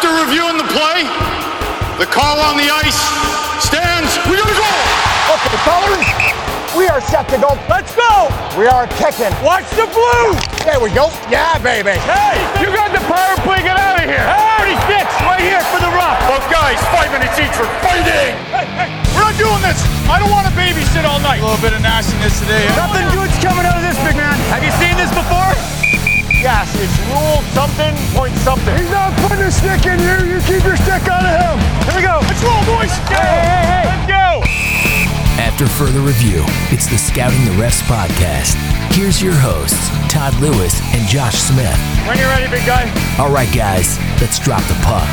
After reviewing the play, the call on the ice stands. We gotta go! Okay, fellas, we are set to go. Let's go! We are kicking. Watch the blue! There we go. Yeah, baby. Hey, you got the power play, get out of here! Hey, 36, right here for the rock! Both guys, five minutes each for fighting! Hey, hey, we're not doing this! I don't want to babysit all night! A little bit of nastiness today. Nothing good's coming out of this, big man! Have you seen this before? Yes, it's rule something, point something. He's not putting a stick in you. You keep your stick out of him. Here we go. Let's roll, boys. Go. Hey, hey, hey. Let's go. After further review, it's the Scouting the Refs podcast. Here's your hosts, Todd Lewis and Josh Smith. When you're ready, big guy. All right, guys, let's drop the puck.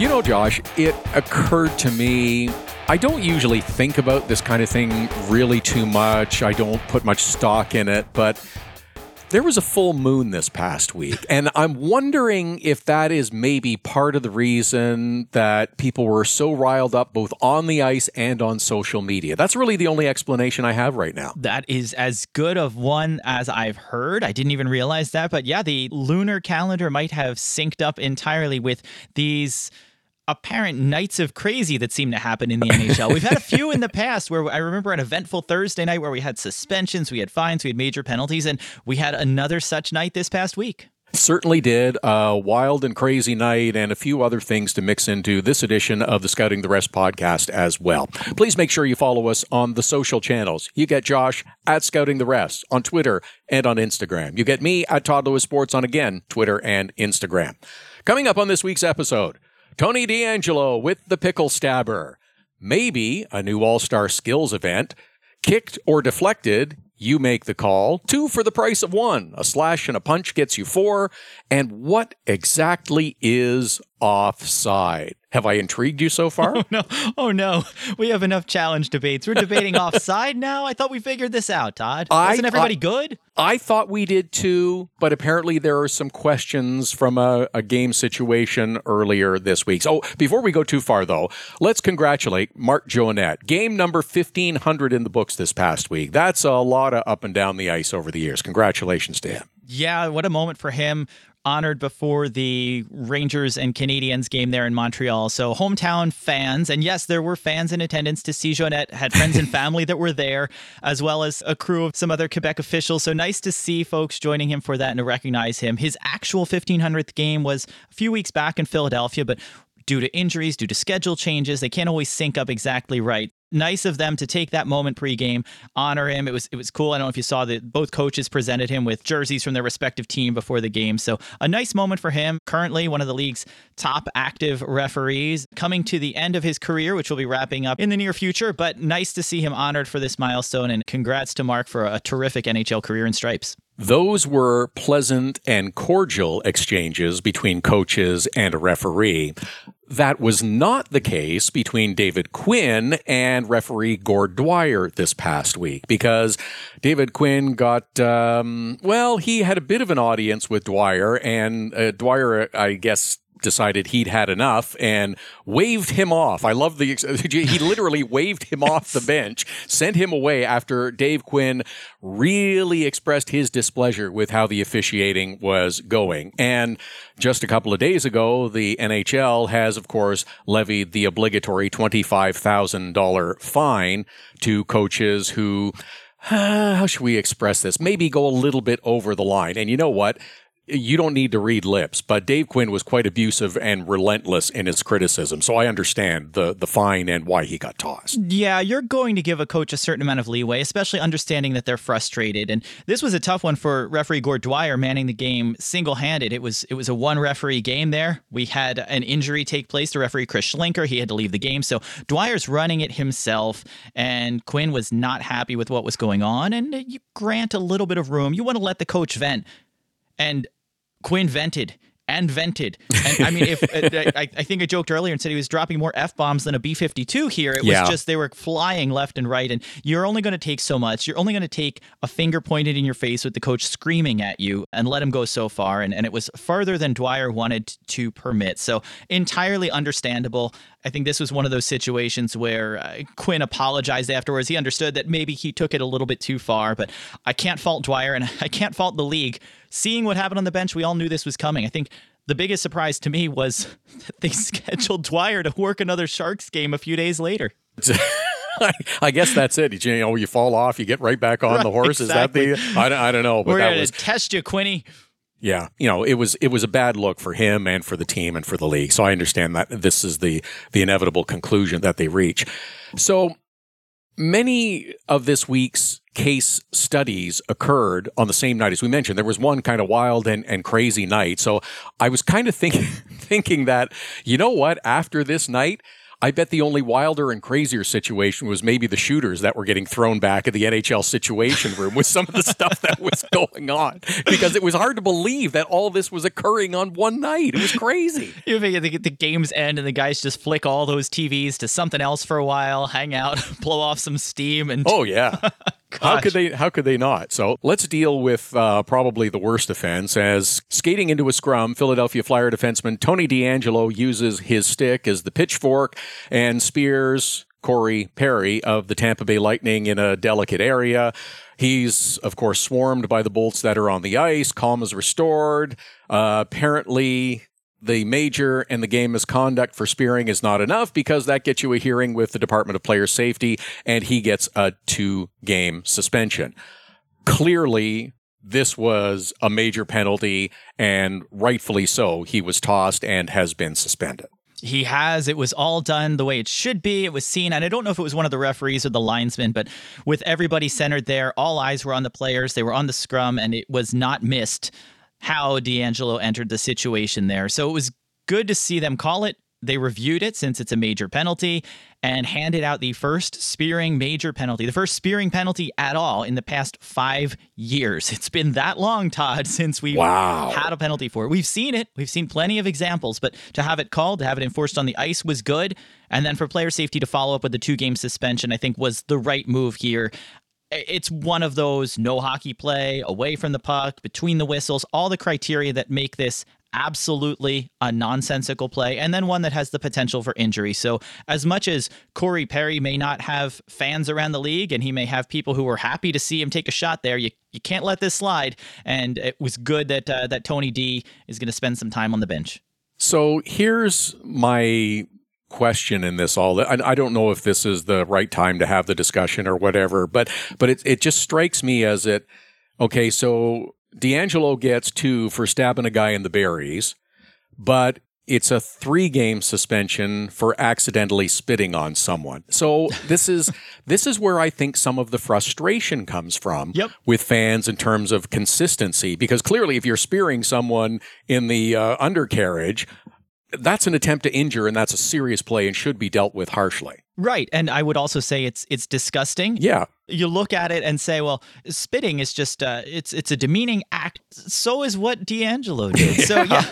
You know, Josh, it occurred to me. I don't usually think about this kind of thing really too much. I don't put much stock in it, but there was a full moon this past week, and I'm wondering if that is maybe part of the reason that people were so riled up both on the ice and on social media. That's really the only explanation I have right now. That is as good of one as I've heard. I didn't even realize that, but yeah, the lunar calendar might have synced up entirely with these apparent nights of crazy that seem to happen in the NHL. We've had a few in the past where I remember an eventful Thursday night where we had suspensions, we had fines, we had major penalties, and we had another such night this past week. Certainly did. A wild and crazy night, and a few other things to mix into this edition of the Scouting the Refs podcast as well. Please make sure you follow us on the social channels. You get Josh at Scouting the Refs on Twitter and on Instagram. You get me at Todd Lewis Sports on again Twitter and Instagram. Coming up on this week's episode, Tony DeAngelo with the Pickle Stabber. Maybe a new All Star Skills event. Kicked or deflected, you make the call. Two for the price of one. A slash and a punch gets you four. And what exactly is offside? Have I intrigued you so far? Oh no. Oh no. We have enough challenge debates. We're debating offside now. I thought we figured this out, Todd. I- Wasn't everybody I- good? I thought we did too, but apparently there are some questions from a, a game situation earlier this week. So before we go too far, though, let's congratulate Marc Joannette. Game number 1500 in the books this past week. That's a lot of up and down the ice over the years. Congratulations to him. Yeah, what a moment for him. Honored before the Rangers and Canadiens game there in Montreal. So, hometown fans, and yes, there were fans in attendance to see Joannette, had friends and family that were there, as well as a crew of some other Quebec officials. So, nice to see folks joining him for that and to recognize him. His actual 1500th game was a few weeks back in Philadelphia, but due to injuries, due to schedule changes, they can't always sync up exactly right. Nice of them to take that moment pregame, honor him. It was it was cool. I don't know if you saw that both coaches presented him with jerseys from their respective team before the game. So a nice moment for him. Currently one of the league's top active referees, coming to the end of his career, which will be wrapping up in the near future. But nice to see him honored for this milestone, and congrats to Marc for a terrific NHL career in stripes. Those were pleasant and cordial exchanges between coaches and a referee. That was not the case between David Quinn and referee Gord Dwyer this past week because David Quinn got, um, well, he had a bit of an audience with Dwyer, and uh, Dwyer, I guess, decided he'd had enough and waved him off. I love the he literally waved him off the bench, sent him away after Dave Quinn really expressed his displeasure with how the officiating was going. And just a couple of days ago, the NHL has of course levied the obligatory $25,000 fine to coaches who uh, how should we express this? Maybe go a little bit over the line. And you know what? You don't need to read lips, but Dave Quinn was quite abusive and relentless in his criticism. So I understand the the fine and why he got tossed. Yeah, you're going to give a coach a certain amount of leeway, especially understanding that they're frustrated. And this was a tough one for referee Gord Dwyer manning the game single handed. It was it was a one referee game there. We had an injury take place to referee Chris Schlinker. He had to leave the game. So Dwyer's running it himself, and Quinn was not happy with what was going on. And you grant a little bit of room. You want to let the coach vent. And Quinn vented and vented. And I mean, if I, I think I joked earlier and said he was dropping more f bombs than a B fifty two here. It was just they were flying left and right, and you're only going to take so much. You're only going to take a finger pointed in your face with the coach screaming at you and let him go so far. And and it was further than Dwyer wanted to permit. So entirely understandable. I think this was one of those situations where uh, Quinn apologized afterwards. He understood that maybe he took it a little bit too far, but I can't fault Dwyer and I can't fault the league. Seeing what happened on the bench, we all knew this was coming. I think the biggest surprise to me was that they scheduled Dwyer to work another Sharks game a few days later. I guess that's it. You know, you fall off, you get right back on Right, the horse. exactly. Is that the? I, don't- I don't know, but We're that going was to test you, Quinny. yeah. You know, it was it was a bad look for him and for the team and for the league. So I understand that this is the the inevitable conclusion that they reach. So many of this week's case studies occurred on the same night as we mentioned. There was one kind of wild and, and crazy night. So I was kind of thinking thinking that, you know what, after this night, I bet the only wilder and crazier situation was maybe the shooters that were getting thrown back at the NHL situation room with some of the stuff that was going on. Because it was hard to believe that all this was occurring on one night. It was crazy. You the, the games end and the guys just flick all those TVs to something else for a while, hang out, blow off some steam, and Oh yeah. How could they? How could they not? So let's deal with uh, probably the worst offense. As skating into a scrum, Philadelphia Flyer defenseman Tony DeAngelo uses his stick as the pitchfork and spears Corey Perry of the Tampa Bay Lightning in a delicate area. He's of course swarmed by the bolts that are on the ice. Calm is restored. Uh, apparently, the major and the game misconduct for spearing is not enough because that gets you a hearing with the Department of Player Safety and he gets a two game suspension. Clearly, this was a major penalty and rightfully so. He was tossed and has been suspended. he has. It was all done the way it should be. It was seen, and I don't know if it was one of the referees or the linesmen, but with everybody centered there, all eyes were on the players. They were on the scrum, and it was not missed how DeAngelo entered the situation there. So it was good to see them call it. They reviewed it since it's a major penalty and handed out the first spearing major penalty, the first spearing penalty at all in the past five years. It's been that long, Todd, since we've Wow. had a penalty for it. We've seen it. We've seen plenty of examples, but to have it called, to have it enforced on the ice was good. And then for player safety to follow up with the two game suspension, I think was the right move here. It's one of those no hockey play, away from the puck, between the whistles, all the criteria that make this absolutely a nonsensical play, and then one that has the potential for injury. So, as much as Corey Perry may not have fans around the league and he may have people who are happy to see him take a shot there, you, you can't let this slide. And it was good that uh, that Tony D is going to spend some time on the bench. So here's my question in this all. I, I don't know if this is the right time to have the discussion or whatever, but but it it just strikes me as it. Okay, so DeAngelo gets two for stabbing a guy in the berries, but it's a three game suspension for accidentally spitting on someone. So this is this is where I think some of the frustration comes from Yep. with fans in terms of consistency. Because clearly, if you're spearing someone in the uh, undercarriage, that's an attempt to injure, and that's a serious play and should be dealt with harshly. Right, and I would also say it's it's disgusting. Yeah, you look at it and say, well, spitting is just uh, it's it's a demeaning act. So is what DeAngelo did. So yeah,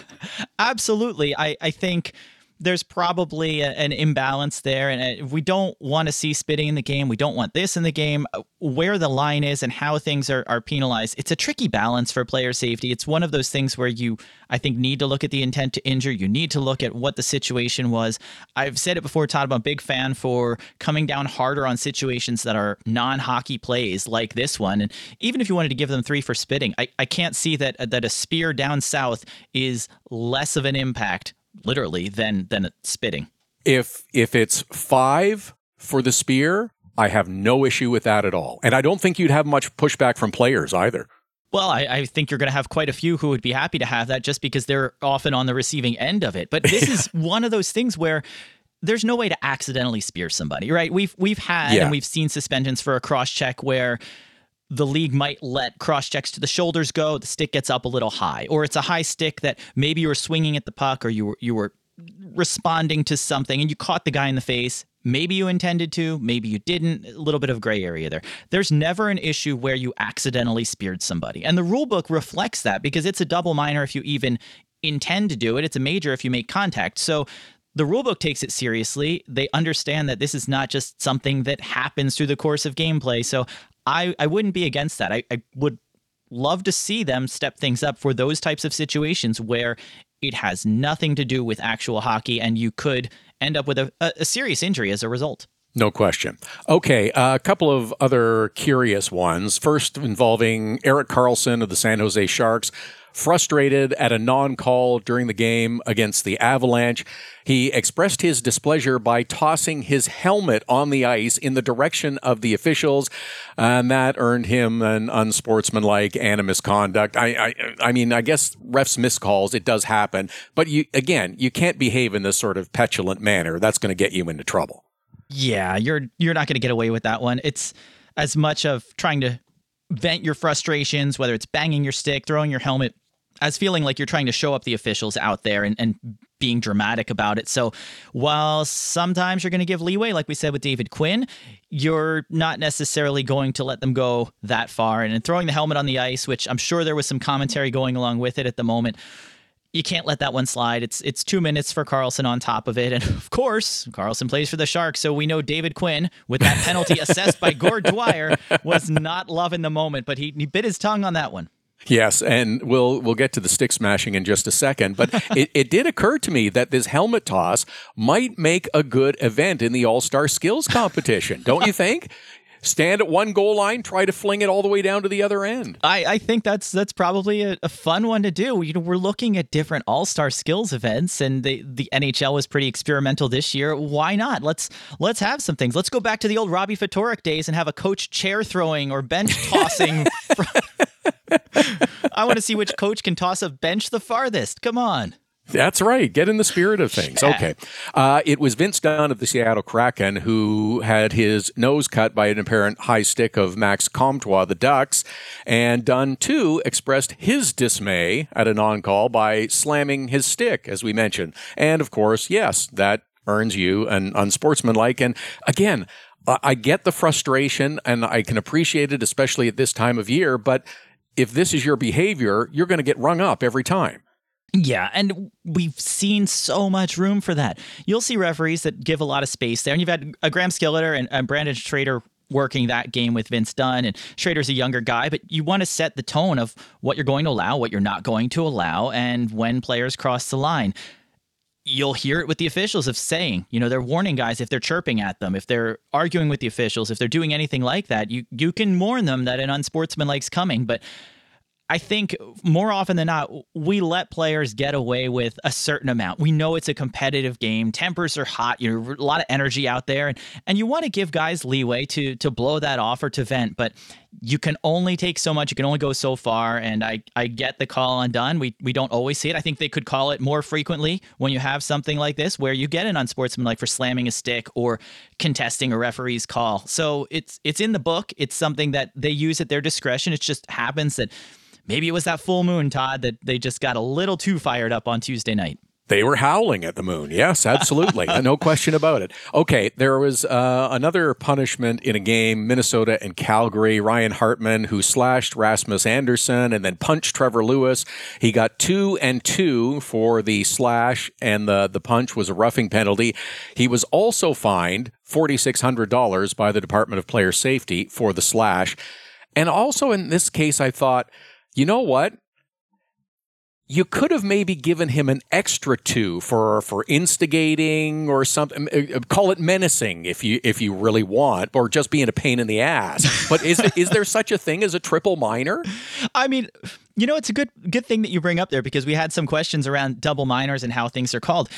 absolutely. I I think there's probably a, an imbalance there, and uh, we don't want to see spitting in the game. We don't want this in the game. Uh, Where the line is and how things are are penalized, it's a tricky balance for player safety. It's one of those things where you, I think, need to look at the intent to injure. You need to look at what the situation was. I've said it before, Todd. I'm a big fan for coming down harder on situations that are non-hockey plays like this one. And even if you wanted to give them three for spitting, I, I can't see that that a spear down south is less of an impact, literally, than than spitting. if if it's five for the spear, I have no issue with that at all, and I don't think you'd have much pushback from players either. Well, I, I think you're going to have quite a few who would be happy to have that just because they're often on the receiving end of it. But this is one of those things where there's no way to accidentally spear somebody, right? We've we've had Yeah. and we've seen suspensions for a cross check where the league might let cross checks to the shoulders go, the stick gets up a little high, or it's a high stick that maybe you were swinging at the puck or you were you were responding to something and you caught the guy in the face. Maybe you intended to, maybe you didn't. A little bit of gray area there. There's never an issue where you accidentally speared somebody. And the rule book reflects that because it's a double minor if you even intend to do it, it's a major if you make contact. So the rule book takes it seriously. They understand that this is not just something that happens through the course of gameplay. So I, I wouldn't be against that. I, I would love to see them step things up for those types of situations where it has nothing to do with actual hockey and you could end up with a, a, serious injury as a result. No question. Okay, uh, a couple of other curious ones. First, involving Erik Karlsson of the San Jose Sharks. Frustrated at a non call during the game against the Avalanche, he expressed his displeasure by tossing his helmet on the ice in the direction of the officials, and that earned him an unsportsmanlike and a misconduct. I, I, I mean, I guess refs miss calls, it does happen, but you, again, you can't behave in this sort of petulant manner. That's going to get you into trouble. Yeah, you're you're not going to get away with that one. It's as much of trying to vent your frustrations, whether it's banging your stick, throwing your helmet, as feeling like you're trying to show up the officials out there and, and being dramatic about it. So while sometimes you're going to give leeway, like we said with David Quinn, you're not necessarily going to let them go that far. And in throwing the helmet on the ice, which I'm sure there was some commentary going along with it at the moment, you can't let that one slide. It's it's two minutes for Karlsson on top of it, and of course Karlsson plays for the Sharks, so we know David Quinn with that penalty assessed by Gord Dwyer was not loving the moment, but he, he bit his tongue on that one. Yes, and we'll we'll get to the stick smashing in just a second. But it, it did occur to me that this helmet toss might make a good event in the All Star Skills competition, don't you think? Stand at one goal line, try to fling it all the way down to the other end. I, I think that's that's probably a, a fun one to do. You know, we're looking at different All Star Skills events, and the the NHL was pretty experimental this year. Why not? Let's let's have some things. Let's go back to the old Robbie Ftorek days and have a coach chair throwing or bench tossing. I want to see which coach can toss a bench the farthest. Come on. That's right. Get in the spirit of things. Yeah. Okay. Uh, it was Vince Dunn of the Seattle Kraken who had his nose cut by an apparent high stick of Max Comtois, the Ducks. And Dunn, too, expressed his dismay at a non call by slamming his stick, as we mentioned. And of course, yes, that earns you an unsportsmanlike. And again, I get the frustration and I can appreciate it, especially at this time of year. But if this is your behavior, you're going to get rung up every time. Yeah, and we've seen so much room for that. You'll see referees that give a lot of space there, and you've had a Graham Skilliter and, and Brandon Schrader working that game with Vince Dunn, and Schrader's a younger guy, but you want to set the tone of what you're going to allow, what you're not going to allow, and when players cross the line. You'll hear it with the officials of saying, you know, they're warning guys if they're chirping at them, if they're arguing with the officials, if they're doing anything like that. You you can warn them that an unsportsmanlike's coming, but I think more often than not, we let players get away with a certain amount. We know it's a competitive game. Tempers are hot. You know, a lot of energy out there, and, and you want to give guys leeway to to blow that off or to vent. But you can only take so much. You can only go so far. And I I get the call on Dunn. We we don't always see it. I think they could call it more frequently when you have something like this where you get an unsportsmanlike for slamming a stick or contesting a referee's call. So it's it's in the book. It's something that they use at their discretion. It just happens that maybe it was that full moon, Todd, that they just got a little too fired up on Tuesday night. They were howling at the moon. Yes, absolutely. no question about it. Okay, there was uh, another punishment in a game, Minnesota and Calgary. Ryan Hartman, who slashed Rasmus Andersson and then punched Trevor Lewis. He got two and two for the slash, and the, the punch was a roughing penalty. He was also fined $4,600 by the Department of Player Safety for the slash. And also in this case, I thought, you know what? You could have maybe given him an extra two for for instigating or something. Uh, Call it menacing if you if you really want, or just being a pain in the ass. But is is there such a thing as a triple minor? I mean, you know, it's a good good thing that you bring up there because we had some questions around double minors and how things are called.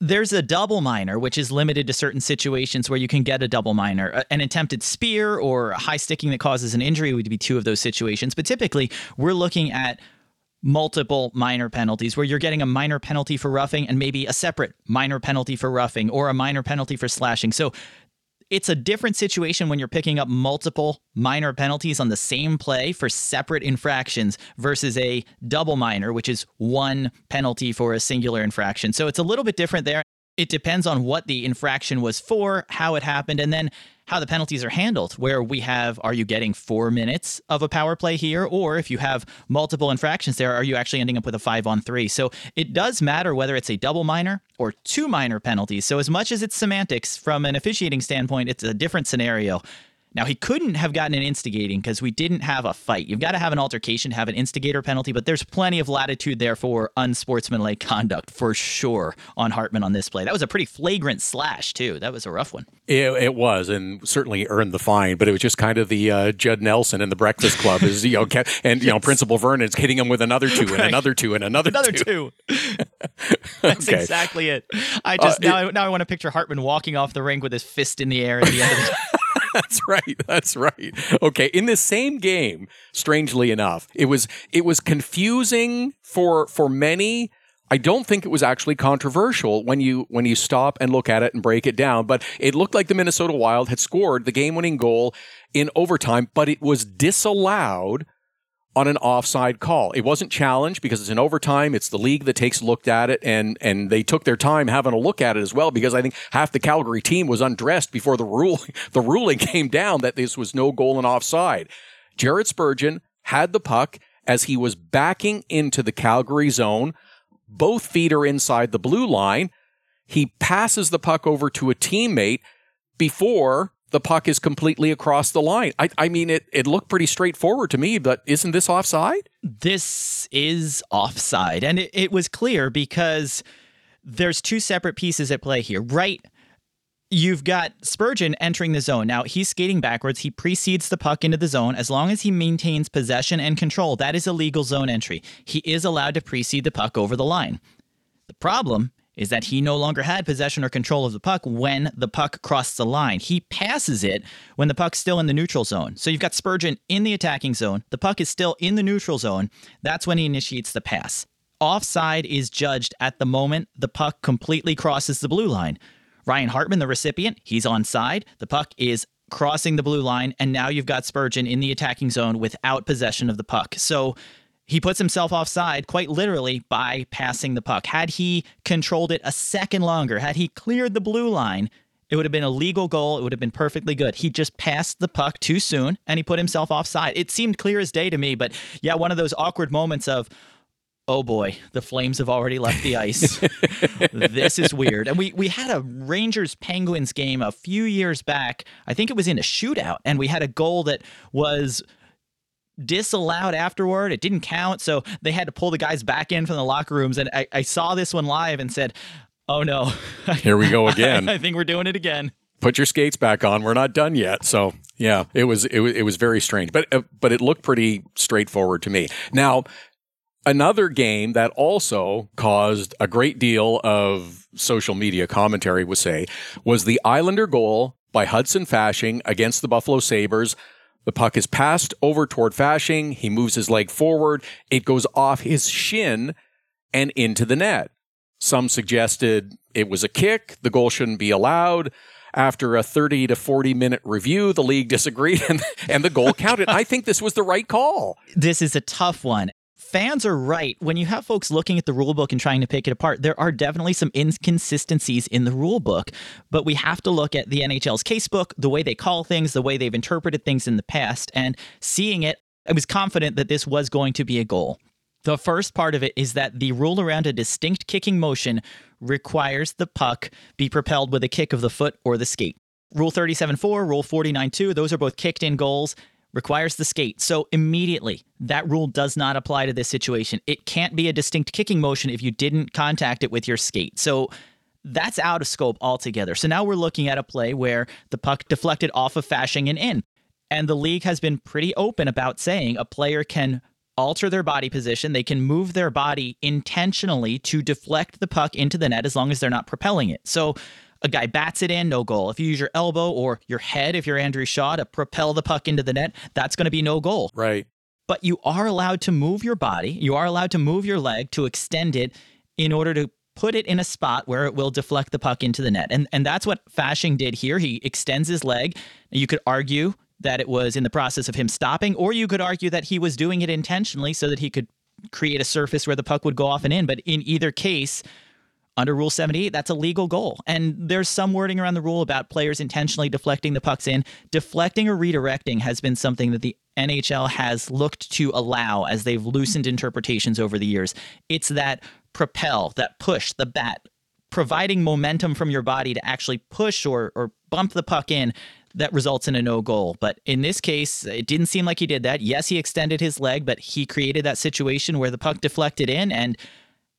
There's a double minor, which is limited to certain situations where you can get a double minor. An attempted spear or a high sticking that causes an injury would be two of those situations. But typically, we're looking at multiple minor penalties where you're getting a minor penalty for roughing and maybe a separate minor penalty for roughing or a minor penalty for slashing. So it's a different situation when you're picking up multiple minor penalties on the same play for separate infractions versus a double minor, which is one penalty for a singular infraction. So it's a little bit different there. It depends on what the infraction was for, how it happened, and then how the penalties are handled. Where we have, are you getting four minutes of a power play here? Or if you have multiple infractions there, are you actually ending up with a five on three? So it does matter whether it's a double minor or two minor penalties. So as much as it's semantics from an officiating standpoint, it's a different scenario. Now, he couldn't have gotten an instigating because we didn't have a fight. You've got to have an altercation to have an instigator penalty, but there's plenty of latitude there for unsportsmanlike conduct for sure on Hartman on this play. That was a pretty flagrant slash, too. That was a rough one. It, it was, and certainly earned the fine. But it was just kind of the uh, Judd Nelson in the Breakfast Club, is you know, and you know, Principal Vernon's hitting him with another two and Right. another two and another, Another two. two. That's Okay. exactly it. I just Uh, now, I, now I want to picture Hartman walking off the ring with his fist in the air at the end of the That's right. That's right. Okay. In this same game, strangely enough, it was it was confusing for for many. I don't think it was actually controversial when you when you stop and look at it and break it down. But it looked like the Minnesota Wild had scored the game-winning goal in overtime, but it was disallowed on an offside call. It wasn't challenged because it's an overtime. It's the league that takes a look at it, and and they took their time having a look at it as well because I think half the Calgary team was undressed before the rule the ruling came down that this was no goal and offside. Jared Spurgeon had the puck as he was backing into the Calgary zone. Both feet are inside the blue line. He passes the puck over to a teammate before the puck is completely across the line. I, I mean, it, it looked pretty straightforward to me, but isn't this offside? this is offside. And it, it was clear because there's two separate pieces at play here, right? You've got Spurgeon entering the zone. Now, he's skating backwards. He precedes the puck into the zone. As long as he maintains possession and control, that is a legal zone entry. He is allowed to precede the puck over the line. The problem is that he no longer had possession or control of the puck when the puck crossed the line. He passes it when the puck's still in the neutral zone. So you've got Spurgeon in the attacking zone. The puck is still in the neutral zone. That's when he initiates the pass. Offside is judged at the moment the puck completely crosses the blue line. Ryan Hartman, the recipient, he's onside. The puck is crossing the blue line, and now you've got Spurgeon in the attacking zone without possession of the puck. So he puts himself offside quite literally by passing the puck. Had he controlled it a second longer, had he cleared the blue line, it would have been a legal goal. It would have been perfectly good. He just passed the puck too soon and he put himself offside. It seemed clear as day to me, but yeah, one of those awkward moments of, oh boy, the Flames have already left the ice. this is weird. And we we had a Rangers Penguins game a few years back. I think it was in a shootout, and we had a goal that was disallowed afterward. It didn't count, so they had to pull the guys back in from the locker rooms. And I, I saw this one live and said, "Oh no, Here we go again. I think we're doing it again." Put your skates back on. We're not done yet. So yeah, it was it was, it was very strange, but uh, but it looked pretty straightforward to me. Now. Another game that also caused a great deal of social media commentary, would say, was the Islander goal by Hudson Fasching against the Buffalo Sabres. The puck is passed over toward Fasching. He moves his leg forward. It goes off his shin and into the net. Some suggested it was a kick. The goal shouldn't be allowed. After a 30 to 40 minute review, the league disagreed and, and the goal counted. I think this was the right call. This is a tough one. Fans are right. When you have folks looking at the rule book and trying to pick it apart, there are definitely some inconsistencies in the rule book, but we have to look at the NHL's casebook, the way they call things, the way they've interpreted things in the past, and seeing it, I was confident that this was going to be a goal. The first part of it is that the rule around a distinct kicking motion requires the puck be propelled with a kick of the foot or the skate. Rule 37.4, Rule 49 2, those are both kicked in goals, requires the skate. So immediately, that rule does not apply to this situation. It can't be a distinct kicking motion if you didn't contact it with your skate. So that's out of scope altogether. So now we're looking at a play where the puck deflected off of Fasching and in. And the league has been pretty open about saying a player can alter their body position. They can move their body intentionally to deflect the puck into the net as long as they're not propelling it. So a guy bats it in, no goal. If you use your elbow or your head, if you're Andrew Shaw, to propel the puck into the net, that's going to be no goal. Right. But you are allowed to move your body. You are allowed to move your leg to extend it in order to put it in a spot where it will deflect the puck into the net. And and that's what Fasching did here. He extends his leg. You could argue that it was in the process of him stopping, or you could argue that he was doing it intentionally so that he could create a surface where the puck would go off and in. But in either case, under Rule 78, that's a legal goal. And there's some wording around the rule about players intentionally deflecting the pucks in. Deflecting or redirecting has been something that the NHL has looked to allow as they've loosened interpretations over the years. It's that propel, that push, the bat, providing momentum from your body to actually push or, or bump the puck in. that results in a no goal. But in this case, it didn't seem like he did that. Yes, he extended his leg, but he created that situation where the puck deflected in and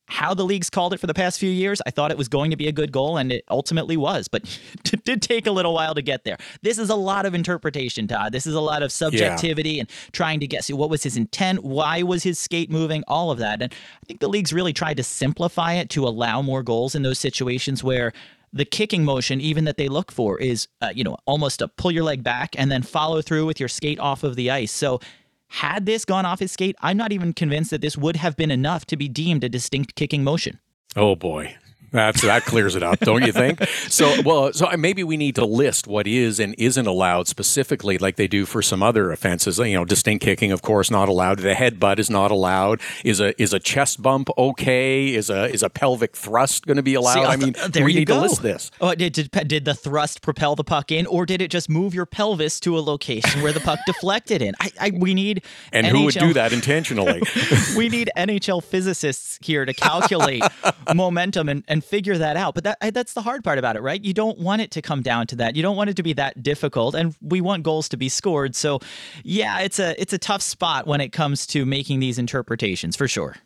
how the league's called it for the past few years, I thought it was going to be a good goal, and it ultimately was, but it did take a little while to get there. This is a lot of interpretation, Todd. This is a lot of subjectivity yeah. and trying to guess what was his intent, why was his skate moving, all of that. And I think the league's really tried to simplify it to allow more goals in those situations where the kicking motion, even that they look for, is uh, you know almost a pull your leg back and then follow through with your skate off of the ice. So had this gone off his skate, I'm not even convinced that this would have been enough to be deemed a distinct kicking motion. Oh boy. That's that clears it up, don't you think? So, well, so maybe we need to list what is and isn't allowed specifically, like they do for some other offenses. You know, distinct kicking, of course, not allowed. The headbutt is not allowed. Is a is a chest bump okay? Is a is a pelvic thrust going to be allowed? See, uh, I mean, there we need go. to list this. Oh, did, did did the thrust propel the puck in, or did it just move your pelvis to a location where the puck deflected in? I, I we need and NHL, who would do that intentionally? we need NHL physicists here to calculate momentum and, and figure that out. But that that's the hard part about it, right? You don't want it to come down to that. You don't want it to be that difficult, and we want goals to be scored. So, yeah, it's a it's a tough spot when it comes to making these interpretations for sure.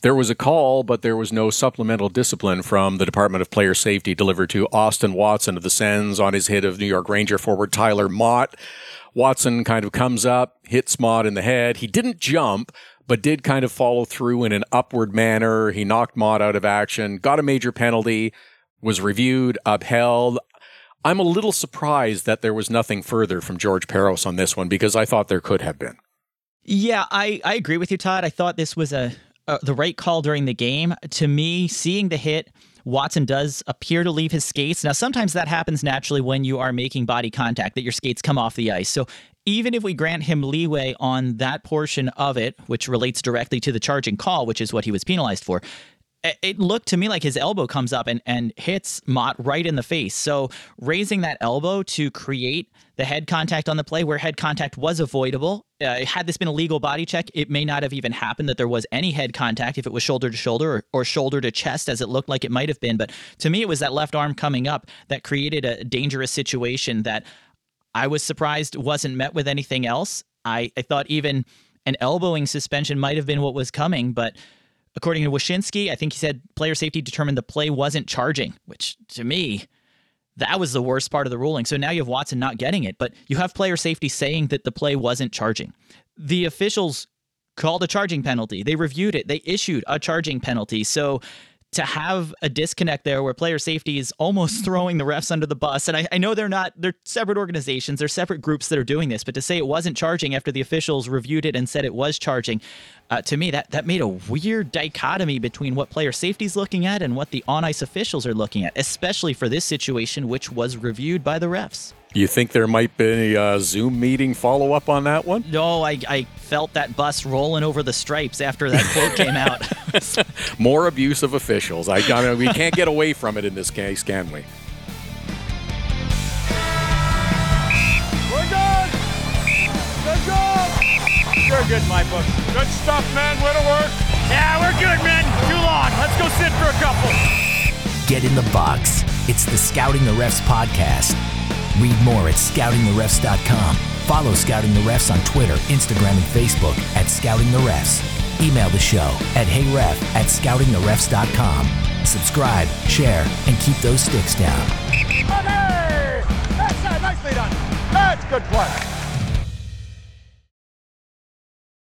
There was a call, but there was no supplemental discipline from the Department of Player Safety delivered to Austin Watson of the Sens on his hit of New York Ranger forward Tyler Motte. Watson kind of comes up, hits Motte in the head. He didn't jump, but did kind of follow through in an upward manner. He knocked Motte out of action, got a major penalty, was reviewed, upheld. I'm a little surprised that there was nothing further from George Parros on this one because I thought there could have been. Yeah, I, I agree with you, Todd. I thought this was a, a the right call during the game. To me, seeing the hit, Watson does appear to leave his skates. Now, sometimes that happens naturally when you are making body contact, that your skates come off the ice. So even if we grant him leeway on that portion of it, which relates directly to the charging call, which is what he was penalized for, it looked to me like his elbow comes up and, and hits Motte right in the face. So raising that elbow to create the head contact on the play where head contact was avoidable. Uh, had this been a legal body check, it may not have even happened that there was any head contact if it was shoulder to shoulder or, or shoulder to chest, as it looked like it might have been. But to me, it was that left arm coming up that created a dangerous situation that I was surprised wasn't met with anything else. I, I thought even an elbowing suspension might have been what was coming, but According to Wyshynski, I think he said player safety determined the play wasn't charging, which to me, that was the worst part of the ruling. So now you have Watson not getting it, but you have player safety saying that the play wasn't charging. The officials called a charging penalty. They reviewed it. They issued a charging penalty. So to have a disconnect there where player safety is almost throwing the refs under the bus. And I, I, know they're not, they're separate organizations, they're separate groups that are doing this, but to say it wasn't charging after the officials reviewed it and said it was charging, uh, to me, that, that made a weird dichotomy between what player safety is looking at and what the on ice officials are looking at, especially for this situation, which was reviewed by the refs. You think there might be a uh, Zoom meeting follow up on that one? No, I, I felt that bus rolling over the stripes after that quote came out. More abuse of officials. I, I mean, we can't get away from it in this case, can we? We're good. Good job. You're good, my book. Good stuff, man. Way to work. Yeah, we're good, man. Too long. Let's go sit for a couple. Get in the box. It's the Scouting the Refs podcast. Read more at scoutingtherefs.com. Follow Scouting the Refs on Twitter, Instagram, and Facebook at Scouting the Refs. Email the show at heyref at scoutingtherefs.com. Subscribe, share, and keep those sticks down. That's nicely done. That's good play.